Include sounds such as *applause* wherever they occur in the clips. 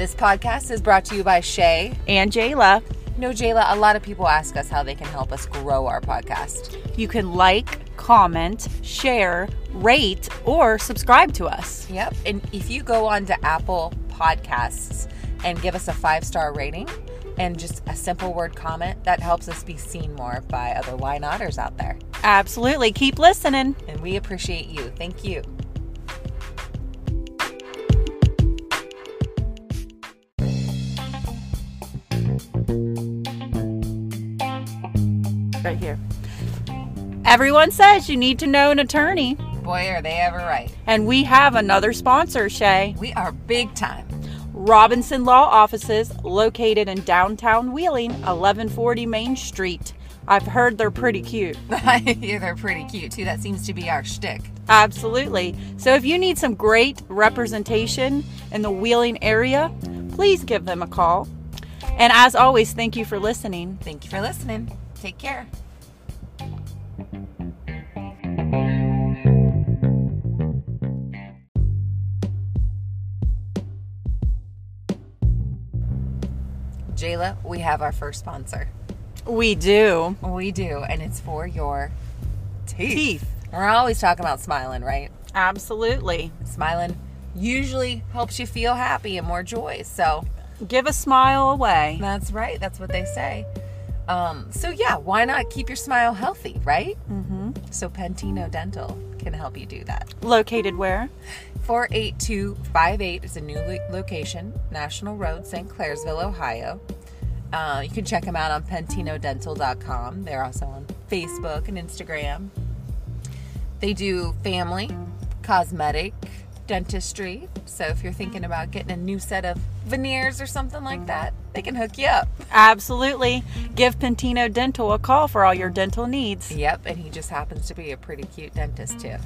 This podcast is brought to you by Shaye. And Jayla. No, Jayla, a lot of people ask us how they can help us grow our podcast. You can like, comment, share, rate, or subscribe to us. Yep. And if you go on to Apple Podcasts and give us a five star rating and just a simple word comment, that helps us be seen more by other why Notters out there. Absolutely. Keep listening. And we appreciate you. Thank you. Everyone says you need to know an attorney. Boy, are they ever right. And we have another sponsor, Shaye. We are big time. Robinson Law Offices, located in downtown Wheeling, 1140 Main Street. I've heard they're pretty cute. *laughs* yeah, they're pretty cute too. That seems to be our shtick. Absolutely. So if you need some great representation in the Wheeling area, please give them a call. And as always, thank you for listening. Thank you for listening. Take care. Jayla, we have our first sponsor. We do. We do, and it's for your teeth. Teeth. We're always talking about smiling, right? Absolutely. Smiling usually helps you feel happy and more joy. So Give a smile away. that's right. That's what they say. Um, so yeah, why not keep your smile healthy, right? Mm-hmm. So Pentino Dental can help you do that. Located where? 48258 is a new lo- location, National Road, St. Clairsville, Ohio. Uh, you can check them out on pentinodental.com. They're also on Facebook and Instagram. They do family, cosmetic, dentistry. So if you're thinking about getting a new set of veneers or something like that, they can hook you up. Absolutely. Give Pentino Dental a call for all your dental needs. Yep, and he just happens to be a pretty cute dentist too.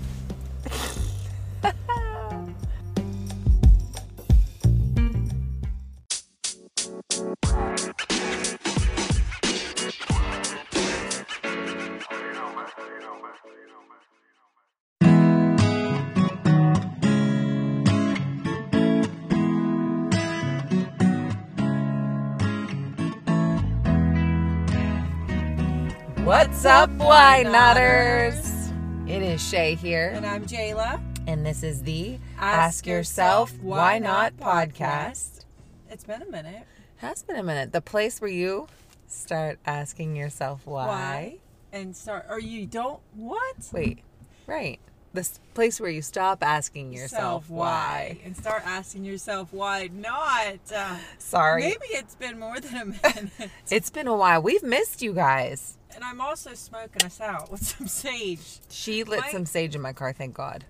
Why Notters? It is Shaye here, And I'm Jayla. and this is the Ask Yourself Why Not podcast. It's been a minute. Has been a minute. The place where you start asking yourself why. Why? And start, or you don't, what? Wait, right. This place where you stop asking yourself why. And start asking yourself why not. Uh, Sorry. maybe it's been more than a *laughs* minute. It's been a while. We've missed you guys. And I'm also smoking us out with *laughs* some sage. She lit Might- some sage in my car, thank God.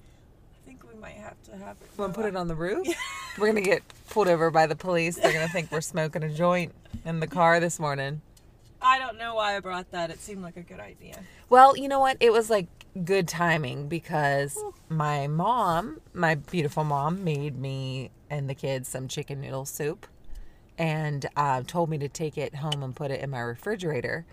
I think we might have to have it. Want to put it on the roof? *laughs* We're going to get pulled over by the police. They're going to think we're smoking a joint in the car this morning. I don't know why I brought that. It seemed like a good idea. Well, you know what? It was like good timing because my mom, my beautiful mom, made me and the kids some chicken noodle soup and uh, told me to take it home and put it in my refrigerator.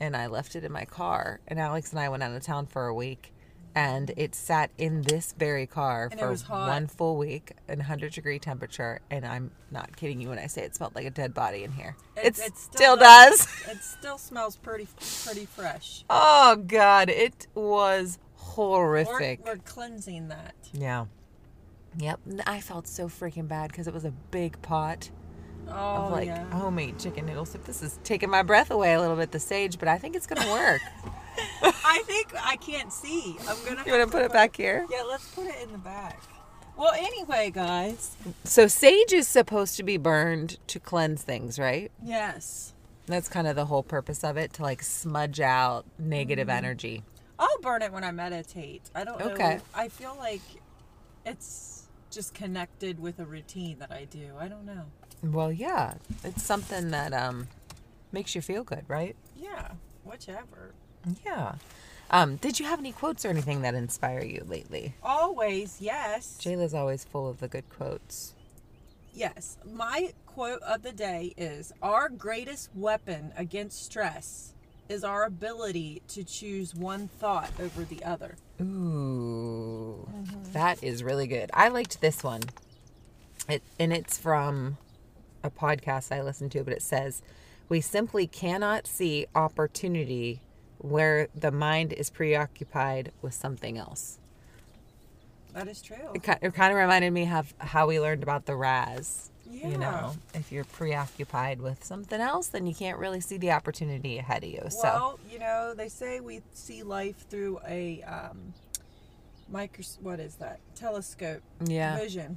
And I left it in my car. And Alex and I went out of town for a week. And it sat in this very car And for one full week in 100 degree temperature. And I'm not kidding you when I say it smelled like a dead body in here. It, still, does. It still smells pretty pretty fresh. Oh God, it was We're, horrific. we're cleansing that. Yeah. Yep. I felt so freaking bad because it was a big pot Oh of like yeah. homemade chicken noodle soup. This is taking my breath away a little bit, the sage, but I think it's gonna work. *laughs* I think I can't see. I'm gonna. you wanna put to it back here? Yeah, let's put it in the back. Well, anyway, guys. So sage is supposed to be burned to cleanse things, right? Yes, That's kind of the whole purpose of it to like smudge out negative Mm-hmm. energy. I'll burn it when I meditate. I don't know. Okay. I feel like it's just connected with a routine that I do. I don't know. Well, yeah, it's something that um makes you feel good, right? Yeah, whichever. Yeah. Um, did you have any quotes or anything that inspire you lately? Always, yes. Jayla's always full of the good quotes. Yes. My quote of the day is Our greatest weapon against stress is our ability to choose one thought over the other. Ooh, that is really good. I liked this one. It and it's from a podcast I listened to, but it says we simply cannot see opportunity where the mind is preoccupied with something else. That is true. It, kind of reminded me of how we learned about the RAS. Yeah. You know, if you're preoccupied with something else, then you can't really see the opportunity ahead of you. so, Well, you know, they say we see life through a um, micros. What is that? Telescope yeah. vision.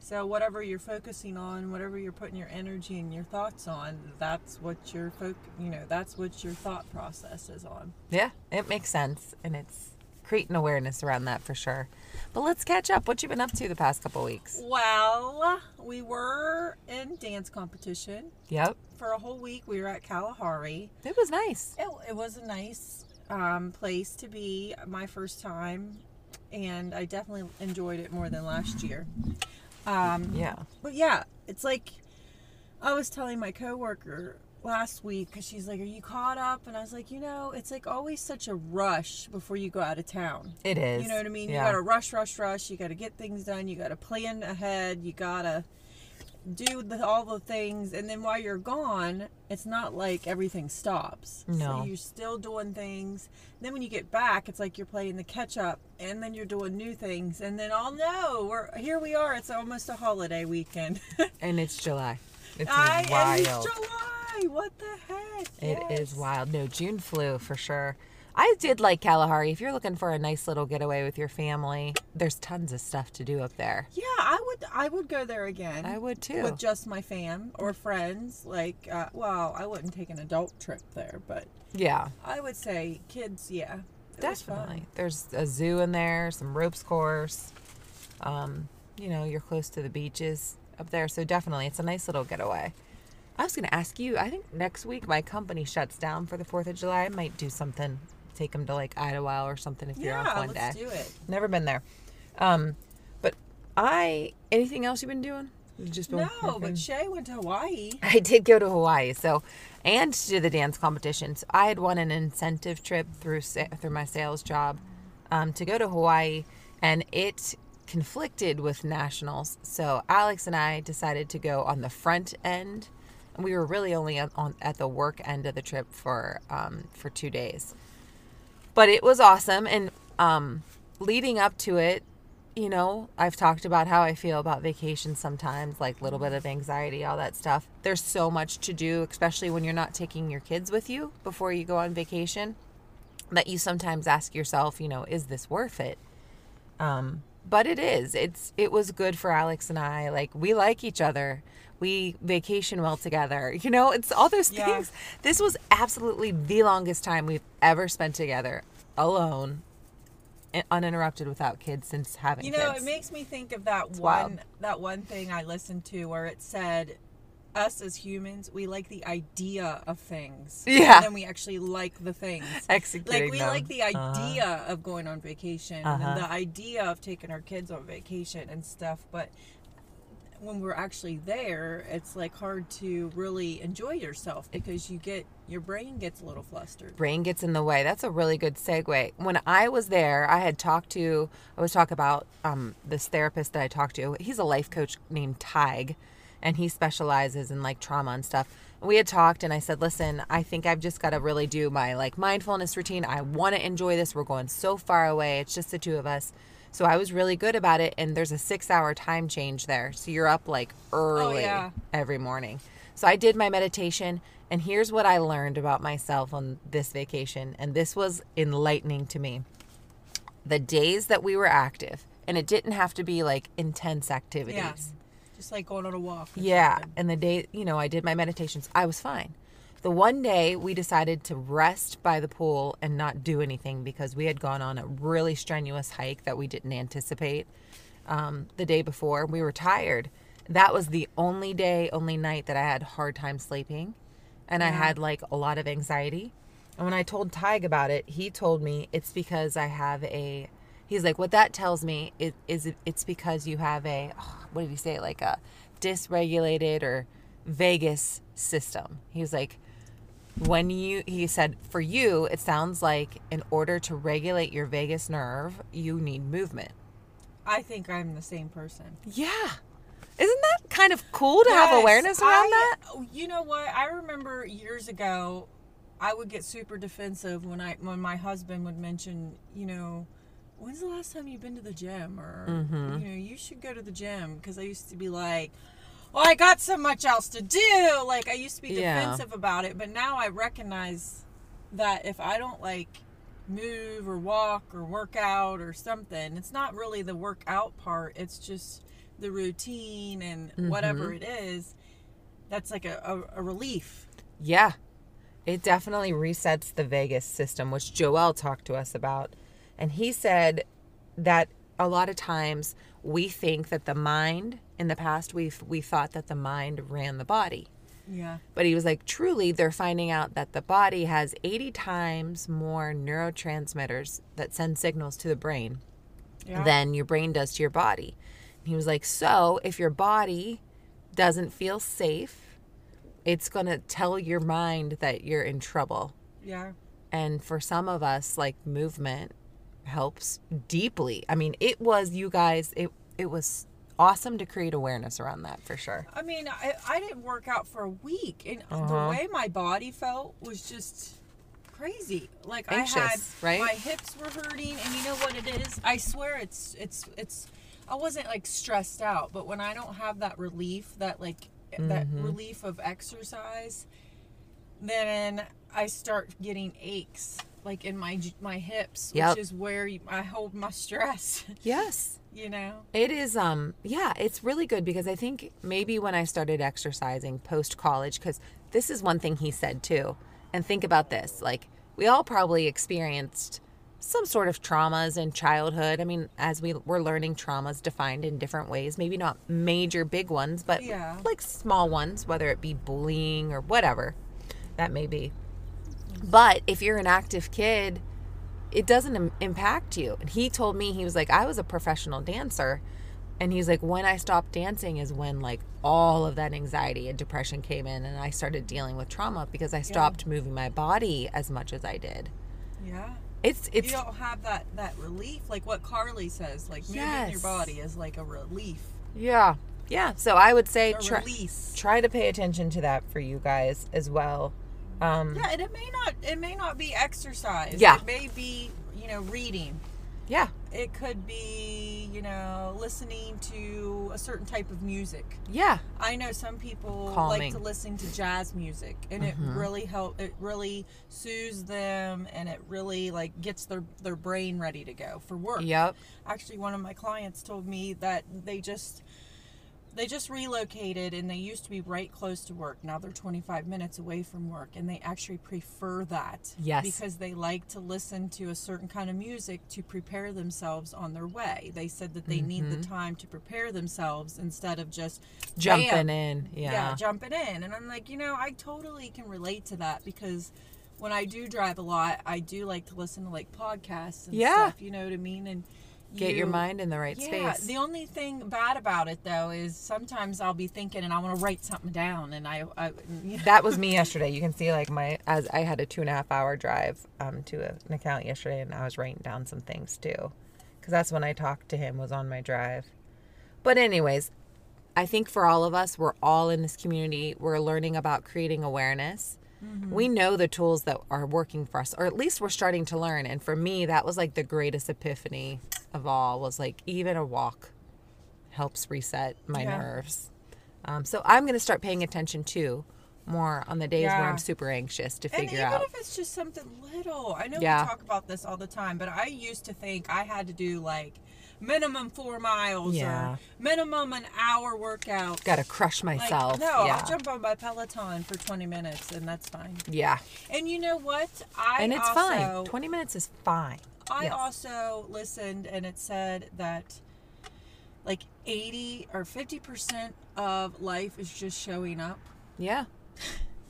So whatever you're focusing on, whatever you're putting your energy and your thoughts on, that's what your foc. You know, that's what your thought process is on. Yeah, it makes sense. And it's creating awareness around that for sure. But let's catch up. What you been up to the past couple weeks? Well, we were in dance competition Yep. for a whole week. We were at Kalahari. It was nice. It, it was a nice um, place to be. My first time, and I definitely enjoyed it more than last year. Um, Yeah. But yeah, it's like I was telling my coworker last week because she's like, "Are you caught up?" And I was like, "You know, it's like always such a rush before you go out of town. It is. You know what I mean? Yeah. You got to rush, rush, rush. You got to get things done. You got to plan ahead. You got to do the, all the things, and then while you're gone, it's not like everything stops. No. So you're still doing things. Then when you get back, it's like you're playing the catch up, and then you're doing new things, and then oh no, we're here. We are. It's almost a holiday weekend. *laughs* And it's July. It's I, wild. it's July. What the heck? It is Yes. wild. No, June flew for sure. I did like Kalahari. If you're looking for a nice little getaway with your family, there's tons of stuff to do up there. Yeah, I would. I would go there again. I would too. with just my fam or friends. Like, uh, well, I wouldn't take an adult trip there, but yeah, I would say kids. Yeah, it was fun. definitely. There's a zoo in there, some ropes course. Um, you know, you're close to the beaches up there, so definitely it's a nice little getaway. I was going to ask you. I think next week my company shuts down for the Fourth of July. I might do something, take them to like Idaho or something if you're Yeah, off one let's day. do it. Never been there. Um, but I anything else you've been doing? You just been No, but Shaye went to Hawaii. *laughs* I did go to Hawaii, so and to the dance competitions. I had won an incentive trip through through my sales job um, to go to Hawaii, and it conflicted with nationals. So Alex and I decided to go on the front end, and we were really only on, on at the work end of the trip for um, for two days. But it was awesome, and um, leading up to it, you know, I've talked about how I feel about vacation sometimes, like a little bit of anxiety, all that stuff. There's so much to do, especially when you're not taking your kids with you before you go on vacation, that you sometimes ask yourself, you know, is this worth it? Um, but it is. It's it was good for Alex and I. Like we like each other. We vacation well together. *laughs* You know, it's all those Yeah. things. This was absolutely the longest time we've ever spent together alone uninterrupted without kids since having You know, kids. it makes me think of that one wild. that one thing I listened to where it said us as humans, we like the idea of things. *laughs* Yeah. And then we actually like the things. *laughs* Executing Like we them. like the Uh-huh. idea of going on vacation Uh-huh. and the idea of taking our kids on vacation and stuff, but when we're actually there, it's like hard to really enjoy yourself because you get your brain gets a little flustered. brain gets in the way. That's a really good segue. When I was there, I had talked to, I was talking about um, this therapist that I talked to. He's a life coach named Tig, and he specializes in like trauma and stuff. We had talked, and I said, listen, I think I've just got to really do my like mindfulness routine. I want to enjoy this. We're going so far away. It's just the two of us. So I was really good about it. And there's a six hour time change there. So you're up like oh, early yeah. every morning. So I did my meditation, and here's what I learned about myself on this vacation. And this was enlightening to me. The days that we were active, and it didn't have to be like intense activities. Yeah. Just like going on a walk. Yeah. something. And the day, you know, I did my meditations, I was fine. The one day we decided to rest by the pool and not do anything because we had gone on a really strenuous hike that we didn't anticipate um, the day before. We were tired. That was the only day, only night that I had a hard time sleeping. And I had like a lot of anxiety. And when I told Tig about it, he told me it's because I have a. He's like, what that tells me is, is it's because you have a, *sighs* what did he say, like a dysregulated or vagus system. He was like, when you, he said, for you, it sounds like in order to regulate your vagus nerve, you need movement. I think I'm the same person. Yeah. Isn't that kind of cool to have awareness around I- that. You know what? I remember years ago, I would get super defensive when I when my husband would mention, you know, when's the last time you've been to the gym, or Mm-hmm. you know, you should go to the gym because I used to be like. Well, I got so much else to do. Like I used to be Yeah. defensive about it, but now I recognize that if I don't like move or walk or work out or something, it's not really the workout part. It's just the routine and whatever Mm-hmm. it is. That's like a, a, a relief. Yeah. It definitely resets the vagus system, which Joel talked to us about. And he said that a lot of times we think that the mind, in the past, we we thought that the mind ran the body. Yeah. But he was like, truly, they're finding out that the body has 80 times more neurotransmitters that send signals to the brain Yeah. than your brain does to your body. And he was like, so if your body doesn't feel safe, it's going to tell your mind that you're in trouble. yeah. And for some of us, like movement helps deeply. I mean, it was you guys, it it was awesome to create awareness around that for sure. I mean, I, I didn't work out for a week, and the Uh-huh. way my body felt was just crazy. Like I had right? my hips were hurting, and you know what it is? I swear it's it's it's. I wasn't like stressed out, but when I don't have that relief, that like that Mm-hmm. relief of exercise, then I start getting aches like in my my hips, Yep. which is where I hold my *laughs* stress. Yes. You know. It is um yeah, it's really good because I think maybe when I started exercising post college cuz this is one thing he said too. And think about this, like we all probably experienced some sort of traumas in childhood. I mean, as we were learning traumas defined in different ways, maybe not major big ones, but Yeah. like small ones, whether it be bullying or whatever that may be. But if you're an active kid, it doesn't Im- impact you. And he told me he was like, I was a professional dancer, and he's like, when I stopped dancing is when like all of that anxiety and depression came in, and I started dealing with trauma because I stopped moving my body as much as I did. Yeah. It's it's you don't have that that relief like what carly says like moving Yes. your body is like a relief yeah yeah. So I would say try try to pay attention to that for you guys as well. Um, yeah and it may not it may not be exercise. Yeah. it may be you know reading. Yeah. It could be you know listening to a certain type of music. Yeah. I know some people Calming. like to listen to jazz music and it really help it really soothes them and it really like gets their their brain ready to go for work. Yep. Actually one of my clients told me that they just they just relocated and they used to be right close to work now they're 25 minutes away from work and they actually prefer that Yes. because they like to listen to a certain kind of music to prepare themselves on their way they said that they need the time to prepare themselves instead of just Mm-hmm. jumping bam, in yeah jumping in. And I'm like, you know, I totally can relate to that because when I do drive a lot, I do like to listen to like podcasts and Yeah. stuff. You know what I mean? And get your mind in the right Yeah. space. The only thing bad about it though is sometimes I'll be thinking and I want to write something down, and I, I you know, that was me yesterday. You can see like my as I had a two and a half hour drive um, to a, an account yesterday, and I was writing down some things too, because that's when I talked to him was on my drive. But anyways, I think for all of us, we're all in this community. We're learning about creating awareness. We know the tools that are working for us, or at least we're starting to learn. And for me, that was like the greatest epiphany of all. Was like even a walk helps reset my Yeah. nerves. Um, so I'm going to start paying attention too more on the days where I'm super anxious to And figure even out. if it's just something little, I know Yeah. we talk about this all the time, but I used to think I had to do like minimum four miles Yeah. or minimum an hour workout. Got to crush Like, myself. no, yeah. I'll jump on my Peloton for 20 minutes and that's fine. yeah. And you know what? I And it's also, fine. 20 minutes is fine. I Yes. also listened and it said that like 80 or 50% of life is just showing up. Yeah.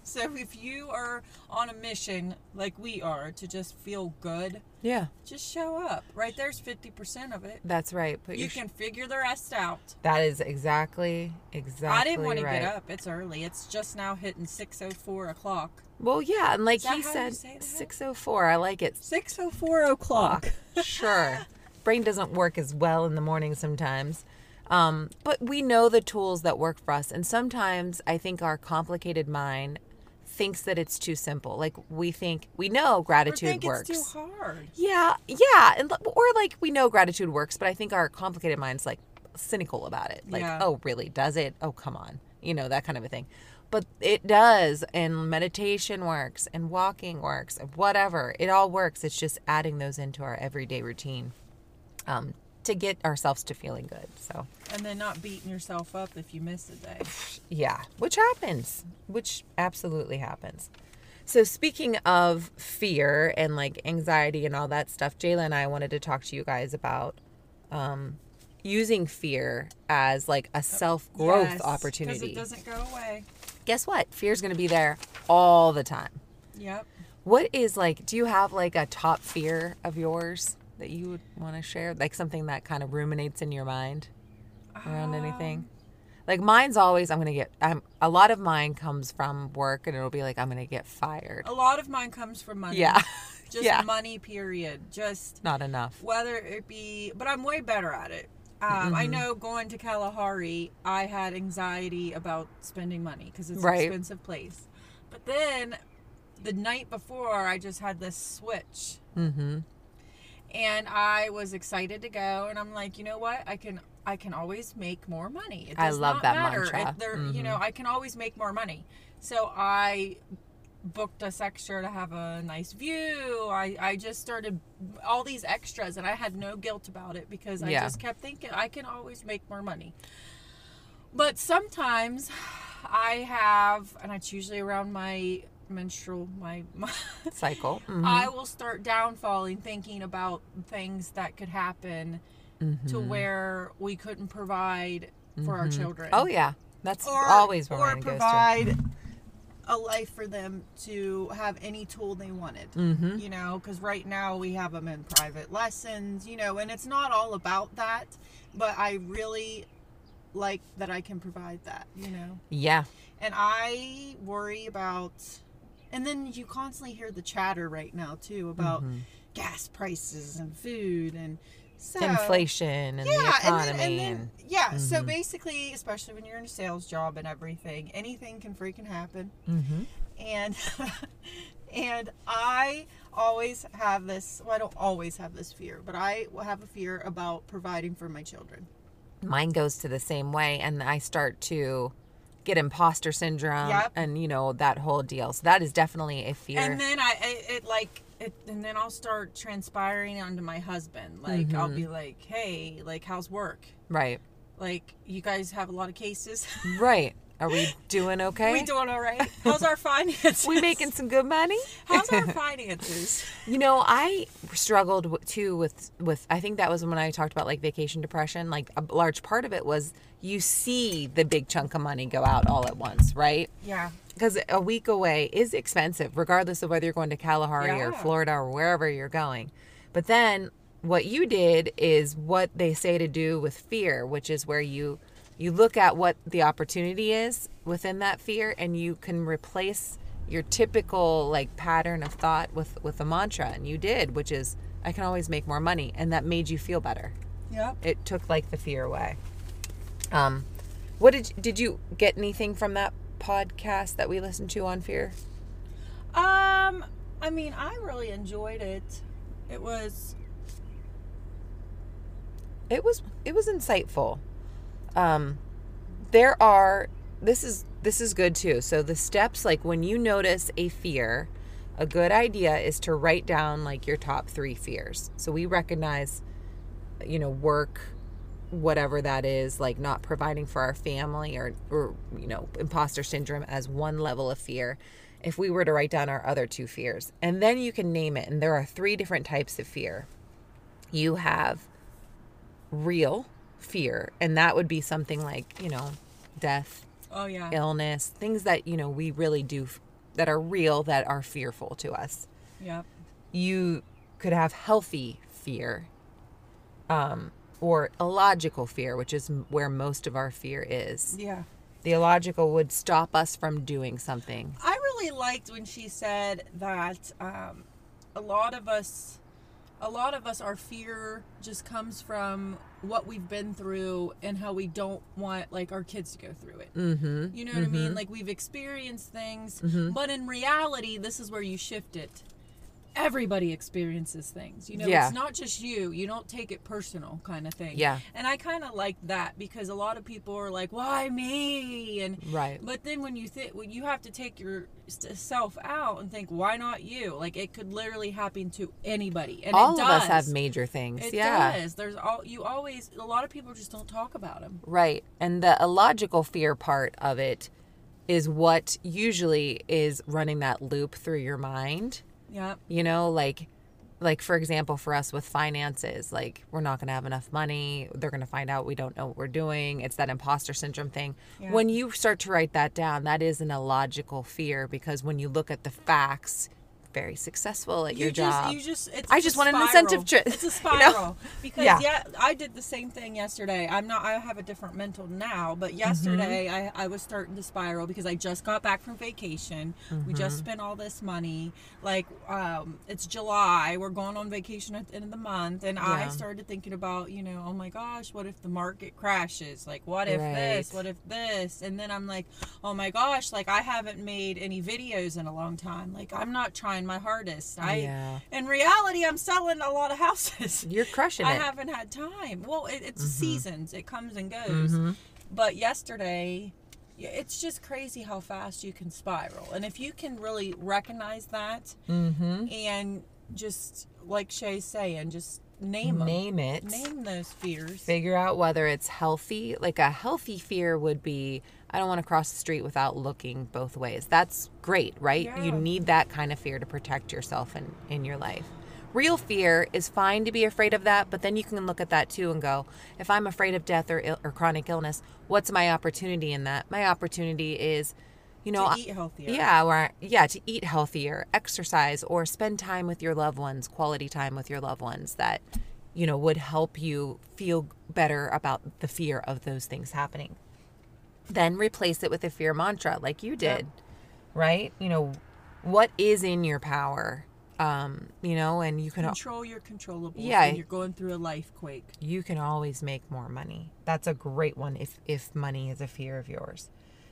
So if you are on a mission like we are to just feel good, Yeah. just show up. Right there's 50% of it. That's right. Put You sh- can figure the rest out. That is exactly exactly I didn't want to right. get up. It's early. It's just now hitting 6:04 o'clock. Well, yeah, and like he said, say that? 604. I like it. 6:04 o'clock. sure. *laughs* Brain doesn't work as well in the morning sometimes. Um, but we know the tools that work for us. And sometimes I think our complicated mind thinks that it's too simple. Like we think we know gratitude think works. it's too hard. Yeah, yeah, and or like we know gratitude works, but I think our complicated mind's like cynical about it. Like, Yeah. oh, really? Does it? Oh, come on, you know that kind of a thing. But it does, and meditation works, and walking works, and whatever. It all works. It's just adding those into our everyday routine um, to get ourselves to feeling good. So, And then not beating yourself up if you miss a day. *sighs* yeah, which happens, which absolutely happens. So, speaking of fear and like anxiety and all that stuff, Jayla and I wanted to talk to you guys about um, using fear as like a self growth Yes, opportunity. Because it doesn't go away. Guess what? Fear's going to be there all the time. Yep. What is like, do you have like a top fear of yours that you would want to share? Like something that kind of ruminates in your mind around anything? Like mine's always, I'm going to get, I'm, a lot of mine comes from work and it'll be like, I'm going to get fired. A lot of mine comes from money. Yeah. *laughs* Just yeah. money, period. Just Not enough. whether it be, but I'm way better at it. Um, I Mm-hmm. know going to Kalahari, I had anxiety about spending money because it's Right. an expensive place. But then the night before, I just had this switch. Mm-hmm. And I was excited to go. And I'm like, you know what? I can I can always make more money. It I love that matter. mantra. There, You Mhm. know, I can always make more money. So I booked us extra to have a nice view. I, I just started all these extras and I had no guilt about it because I Yeah. just kept thinking I can always make more money. But sometimes I have, and it's usually around my menstrual, my, my *laughs* Cycle. Mhm. I will start downfalling thinking about things that could happen to Mhm. where we couldn't provide for our Mhm. children. Oh yeah, that's Or, always where or to. provide a life for them to have any tool they wanted. Mm-hmm. You know, because right now we have them in private lessons, you know, and it's not all about that, but I really like that I can provide that, you know. Yeah. And I worry about, and then you constantly hear the chatter right now too about Mhm. gas prices and food and so Inflation and the yeah, economy. and then, and then yeah. So Mhm. basically, especially when you're in a sales job and everything, anything can freaking happen. mm-hmm. And *laughs* and I always have this. Well, I don't always have this fear, but I will have a fear about providing for my children. Mine goes to the same way, and I start to get imposter syndrome Yep. and you know that whole deal. So that is definitely a fear. And then I, I it like it, and then I'll start transpiring onto my husband. Like I'll Mhm. be like, hey, like how's work? right. Like you guys have a lot of cases. *laughs* Right. Are we doing *laughs* okay? we doing all right? *laughs* How's our finances? we making some good money? *laughs* How's our finances? You know, I struggled w- too with with. I think that was when I talked about like vacation depression. Like a large part of it was you see the big chunk of money go out all at once, right? Yeah. Because a week away is expensive, regardless of whether you're going to Kalahari or Florida or wherever you're going. But then what you did is what they say to do with fear, which is where you you look at what the opportunity is within that fear and you can replace your typical like pattern of thought with with a mantra and you did which is i can always make more money and that made you feel better Yep. it took like the fear away um what did did you get anything from that podcast that we listened to on fear Um, I mean, I really enjoyed it. It was it was it was insightful um there are this is this is good too. So the steps like when you notice a fear a good idea is to write down like your top three fears. So we recognize you know work whatever that is like not providing for our family or or you know imposter syndrome as one level of fear. If we were to write down our other two fears and then you can name it and there are three different types of fear. You have real fear and that would be something like you know death oh yeah. illness things that you know we really do that are real that are fearful to us Yep. you could have healthy fear um or illogical fear which is where most of our fear is Yeah. the illogical would stop us from doing something I really liked when she said that um, a lot of us, a lot of us, our fear just comes from what we've been through and how we don't want like our kids to go through it. Mm-hmm. You know what I mean? Like we've experienced things, Mm-hmm. but in reality, this is where you shift it. Everybody experiences things. You know, Yeah. it's not just you. You don't take it personal kind of thing. Yeah. And I kind of like that because a lot of people are like, "Why me?" and Right. but then when you think when you have to take yourself out and think, "Why not you?" Like it could literally happen to anybody. And All it of does. us have major things. It yeah. does. There's all you always. A lot of people just don't talk about them. Right. And the illogical fear part of it is what usually is running that loop through your mind. Yeah. You know, like like for example for us with finances, like we're not going to have enough money, they're going to find out we don't know what we're doing. It's that imposter syndrome thing. Yeah. When you start to write that down, that is an illogical fear because when you look at the facts, very successful at you your just, job. You just, it's I just want an incentive trip, It's a *laughs* you spiral know? because Yeah. yeah. I did the same thing yesterday. I'm not. I have a different mental now, but yesterday Mm-hmm. I, I was starting to spiral because I just got back from vacation. We just Mm-hmm. spent all this money. Like, um, it's July. We're going on vacation at the end of the month, and I started thinking about, you know, oh my gosh, what if the market crashes? Like, what if this? What if this? And then I'm like, oh my gosh, like I haven't made any videos in a long time. Like I'm not trying my hardest. I Yeah. in reality I'm selling a lot of houses. *laughs* You're crushing I it. Mm-hmm. haven't had time. Well, it, it's seasons. It comes and goes. But yesterday, it's just crazy how fast you can spiral. And if you can really recognize that mm-hmm. and just like Shaye's saying, just name them. Name it. Name those fears. figure out whether it's healthy. Like a healthy fear would be I don't want to cross the street without looking both ways. That's great, right? You need that kind of fear to protect yourself in, in your life. Real fear is fine to be afraid of that, but then you can look at that too and go, if I'm afraid of death or, Ill, or chronic illness, what's my opportunity in that? My opportunity is, you know, to eat healthier. yeah, or yeah, to eat healthier, exercise, or spend time with your loved ones, quality time with your loved ones that, you know, would help you feel better about the fear of those things happening. Then replace it with a fear mantra like you did, right? You know, what is in your power? Um, you know, and you can Control your controllables Yeah. when you're going through a life quake. you can always make more money. That's a great one if if money is a fear of yours.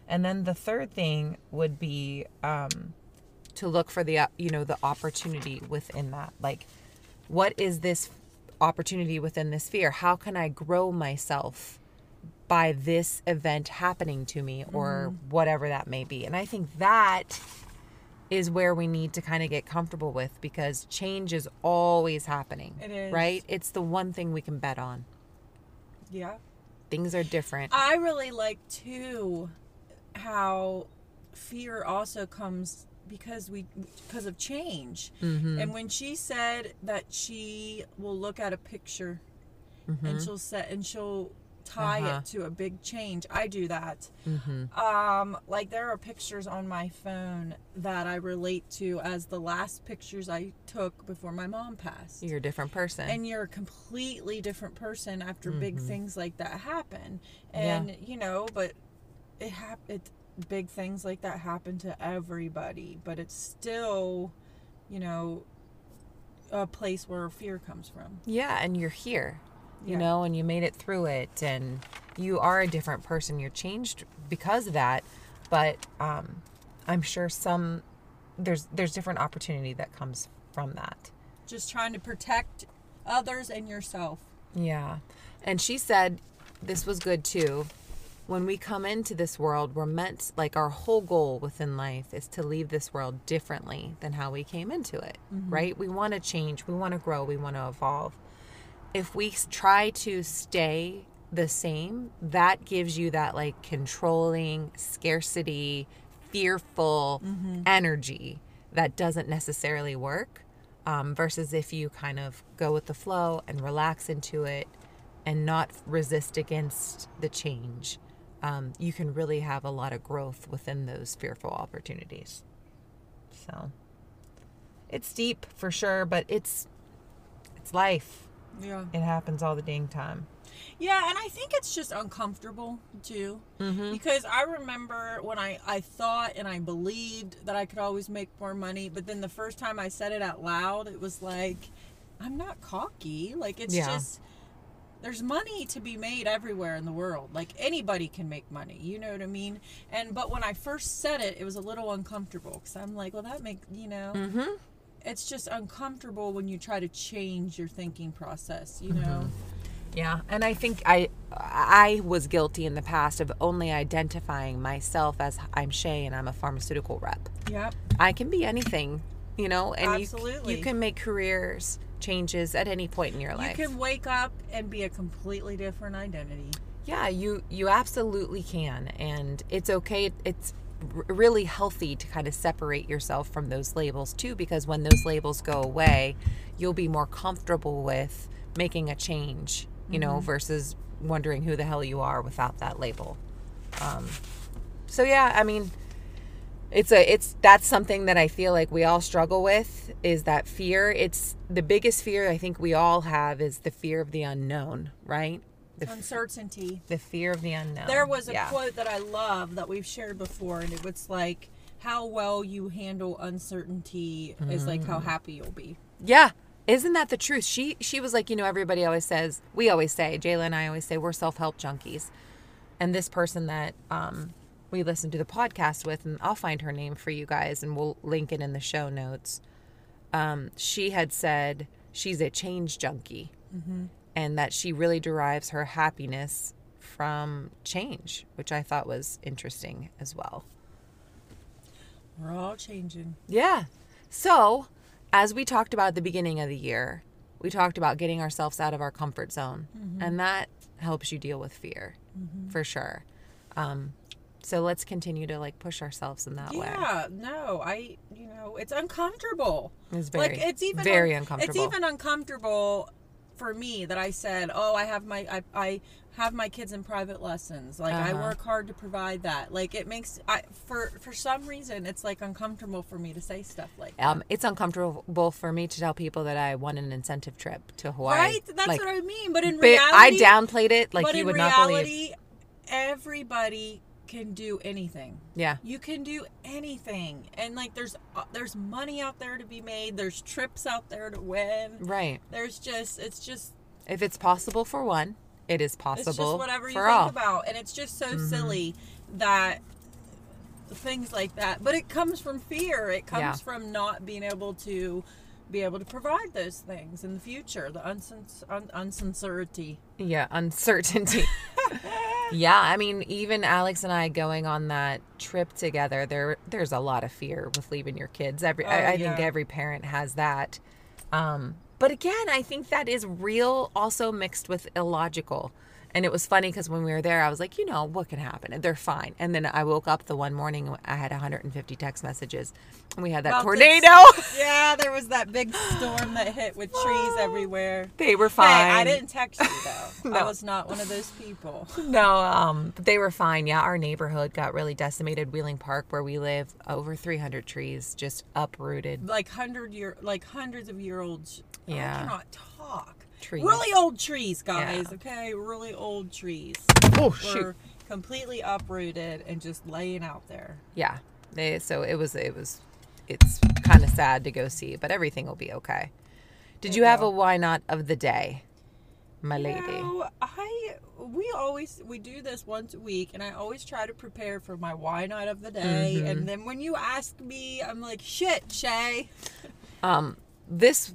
And then the third thing would be um, to look for the uh, you know the opportunity within that. Like, what is this opportunity within this fear? How can I grow myself by this event happening to me or whatever that may be? And I think that is where we need to kind of get comfortable with because change is always happening. It is. Right? It's the one thing we can bet on. Yeah. Things are different. I really like too how fear also comes because we because of change. Mm-hmm. And when she said that she will look at a picture Mm-hmm. and she'll set and she'll tie Uh-huh. it to a big change. I do that. Mm-hmm. Um, like there are pictures on my phone that I relate to as the last pictures I took before my mom passed. You're a different person. and you're a completely different person after big Mhm. things like that happen. Yeah. And you know, but it hap- it big things like that happen to everybody, but it's still, you know, a place where fear comes from. yeah, and you're here. You Yeah. know, and you made it through it and you are a different person. You're changed because of that. But um I'm sure some there's there's different opportunity that comes from that. Just trying to protect others and yourself. Yeah. And she said this was good too. When we come into this world, we're meant, like, our whole goal within life is to leave this world differently than how we came into it, right? We want to change, we want to grow, we want to evolve. If we try to stay the same, that gives you that, like, controlling, scarcity, fearful energy that doesn't necessarily work um, versus if you kind of go with the flow and relax into it and not resist against the change, um, you can really have a lot of growth within those fearful opportunities. So it's deep for sure, but it's it's life. Yeah. It happens all the dang time. Yeah, and I think it's just uncomfortable too. Mm-hmm. Because I remember when I, I thought and I believed that I could always make more money, but then the first time I said it out loud, it was like, I'm not cocky. Like, it's Yeah. just, there's money to be made everywhere in the world. Like anybody can make money. You know what I mean? And but when I first said it, it was a little uncomfortable because I'm like, well, that make you know. Mm-hmm. It's just uncomfortable when you try to change your thinking process. You mm-hmm. know. Yeah, and I think I I was guilty in the past of only identifying myself as I'm Shaye and I'm a pharmaceutical rep. Yep. I can be anything, you know, and you- Absolutely. You, can make careers changes at any point in your life. You can wake up and be a completely different identity. Yeah, you you absolutely can, and it's okay. It's really healthy to kind of separate yourself from those labels too, because when those labels go away, you'll be more comfortable with making a change. You know, versus wondering who the hell you are without that label. Um, so yeah, I mean, it's a it's that's something that I feel like we all struggle with is that fear. It's the biggest fear I think we all have is the fear of the unknown, right? The Uncertainty. the fear of the unknown. There was a Yeah. quote that I love that we've shared before, and it was like, "How well you handle uncertainty is like Mm. how happy you'll be." Yeah. Isn't that the truth? She she was like, you know, everybody always says, we always say, Jayla and I always say, we're self help junkies. And this person that um, we listened to the podcast with, and I'll find her name for you guys, and we'll link it in the show notes. Um, she had said she's a change junkie, and that she really derives her happiness from change, which I thought was interesting as well. We're all changing. Yeah. So, as we talked about at the beginning of the year, we talked about getting ourselves out of our comfort zone, and that helps you deal with fear for sure. Um, so let's continue to like push ourselves in that way. Yeah, no, I, you know, it's uncomfortable. It's very, like it's even very un- uncomfortable. It's even uncomfortable for me that I said, "Oh, I have my I, I have my kids in private lessons. Like I Uh-huh. work hard to provide that. Like it makes I for for some reason it's like uncomfortable for me to say stuff like that. um, it's uncomfortable for me to tell people that I won an incentive trip to Hawaii. Right? That's Like, what I mean. But in but I downplayed it like but you in would not believe. reality, everybody can do anything. Yeah. You can do anything, and like there's uh, there's money out there to be made. There's trips out there to win. Right. There's just it's just If it's possible for one, it is possible it's just whatever you for think all. about, and it's just so Mm-hmm. silly that things like that. But it comes from fear. It comes Yeah. from not being able to be able to provide those things in the future. The unsins- un- unsincerity. Yeah, uncertainty. *laughs* yeah, I mean, even Alex and I going on that trip together, there there's a lot of fear with leaving your kids. Every Oh, I, I think every parent has that. Um, but again, I think that is real, also mixed with illogical. And it was funny because when we were there, I was like, you know, what can happen? And they're fine. And then I woke up the one morning, I had 150 text messages, and we had that About tornado. *laughs* Yeah, there was that big storm that hit with trees everywhere. they were fine. Hey, I didn't text you though. *laughs* I was not one of those people. *laughs* No, um, but they were fine. Yeah, our neighborhood got really decimated. Wheeling Park, where we live, over 300 trees just uprooted. Like hundred year, like hundreds of year olds. Yeah. Cannot talk. Trees. Really old trees, guys. Yeah. Okay, really old trees Oh were completely uprooted and just laying out there. Yeah, they. So it was. It was. It's kind of sad to go see, but everything will be okay. Did It you have a why not of the day, my lady? No, I we always we do this once a week, and I always try to prepare for my why not of the day. Mm-hmm. And then when you ask me, I'm like, shit, Shaye. Um, this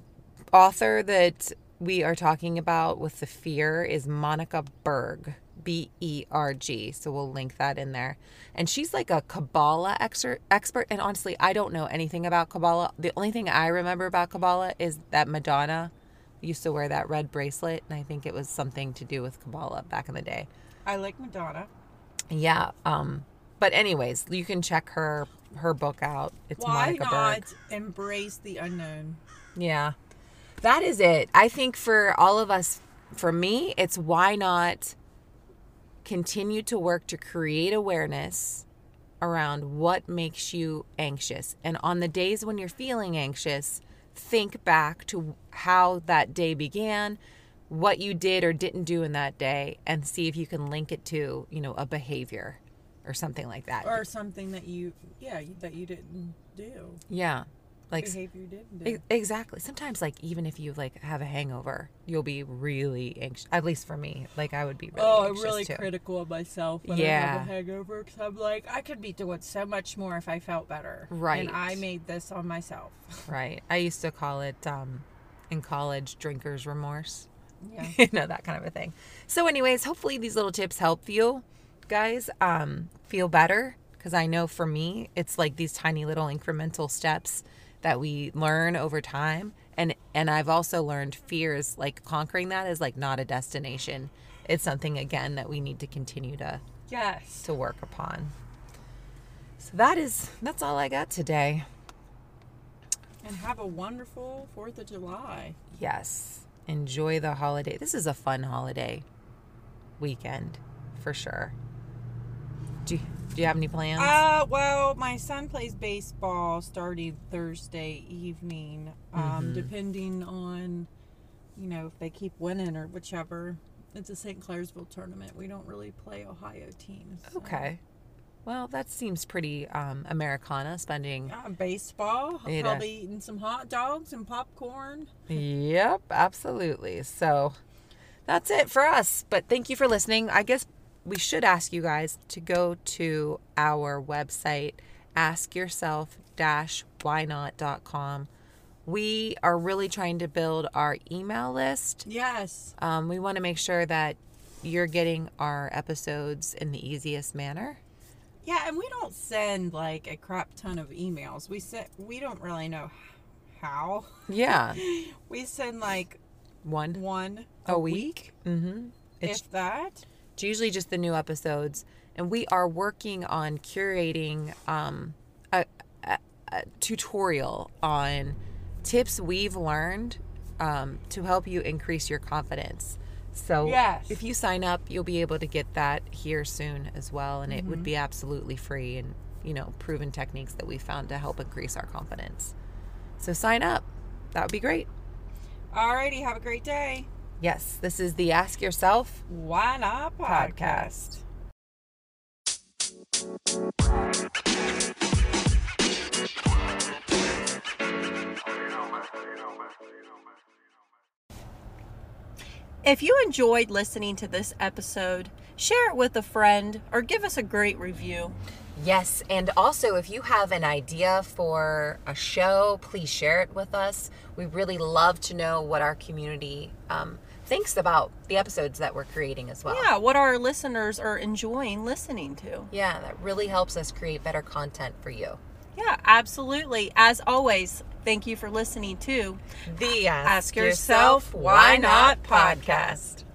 author that we are talking about with the fear is Monica Berg, B E R G. So we'll link that in there. And she's like a Kabbalah exer- expert. And honestly, I don't know anything about Kabbalah. The only thing I remember about Kabbalah is that Madonna used to wear that red bracelet. And I think it was something to do with Kabbalah back in the day. I like Madonna. Yeah. Um, but anyways, you can check her her book out. It's Why Monica not Berg. embrace the unknown? Yeah. That is it. I think for all of us, for me, it's why not continue to work to create awareness around what makes you anxious. And on the days when you're feeling anxious, think back to how that day began, what you did or didn't do in that day, and see if you can link it to, you know, a behavior or something like that. Or something that you, yeah, that you didn't do. Yeah. Like behavior didn't e- do. exactly. Sometimes like even if you like have a hangover, you'll be really anxious. At least for me, like I would be really oh, I'm really too. critical of myself when I Yeah. have a hangover because I'm like, I could be doing so much more if I felt better. Right. And I made this on myself. *laughs* Right. I used to call it um in college drinker's remorse. Yeah. *laughs* you know that kind of a thing so anyways hopefully these little tips help you guys um feel better because i know for me it's like these tiny little incremental steps that we learn over time. And and i've also learned fears like conquering that is like not a destination. It's something again that we need to continue to yes. to work upon. So that is that's all i got today. And have a wonderful 4th of July. yes. Enjoy the holiday. This is a fun holiday weekend for sure. Do you, do you have any plans Uh, well, my son plays baseball starting Thursday evening. Um, Mhm. depending on, you know, if they keep winning or whichever. It's a St. Clairsville tournament. We don't really play Ohio teams. so- okay well that seems pretty um americana spending Yeah, baseball. Need a- Probably eating some hot dogs and popcorn. Yep, absolutely. So that's it for us. But thank you for listening. I guess we should ask you guys to go to our website, askyourself-whynot.com. We are really trying to build our email list. Yes. Um, we want to make sure that you're getting our episodes in the easiest manner. Yeah, and we don't send like a crap ton of emails. We send. We don't really know how. Yeah, *laughs* We send like one one a week. Mm-hmm. It's if that. It's usually just the new episodes, and we are working on curating um, a, a, a tutorial on tips we've learned um, to help you increase your confidence. So, Yes. if you sign up, you'll be able to get that here soon as well, and it would be absolutely free and you know proven techniques that we found to help increase our confidence. So sign up. That would be great. Alrighty, have a great day. Yes, this is the Ask Yourself Why not podcast? If you enjoyed listening to this episode, share it with a friend or give us a great review. Yes, and also if you have an idea for a show, please share it with us. We really love to know what our community um, thinks about the episodes that we're creating as well. Yeah, what our listeners are enjoying listening to. Yeah, that really helps us create better content for you. Yeah, absolutely. As always, thank you for listening to the Ask, Ask Yourself, Yourself Why Not podcast.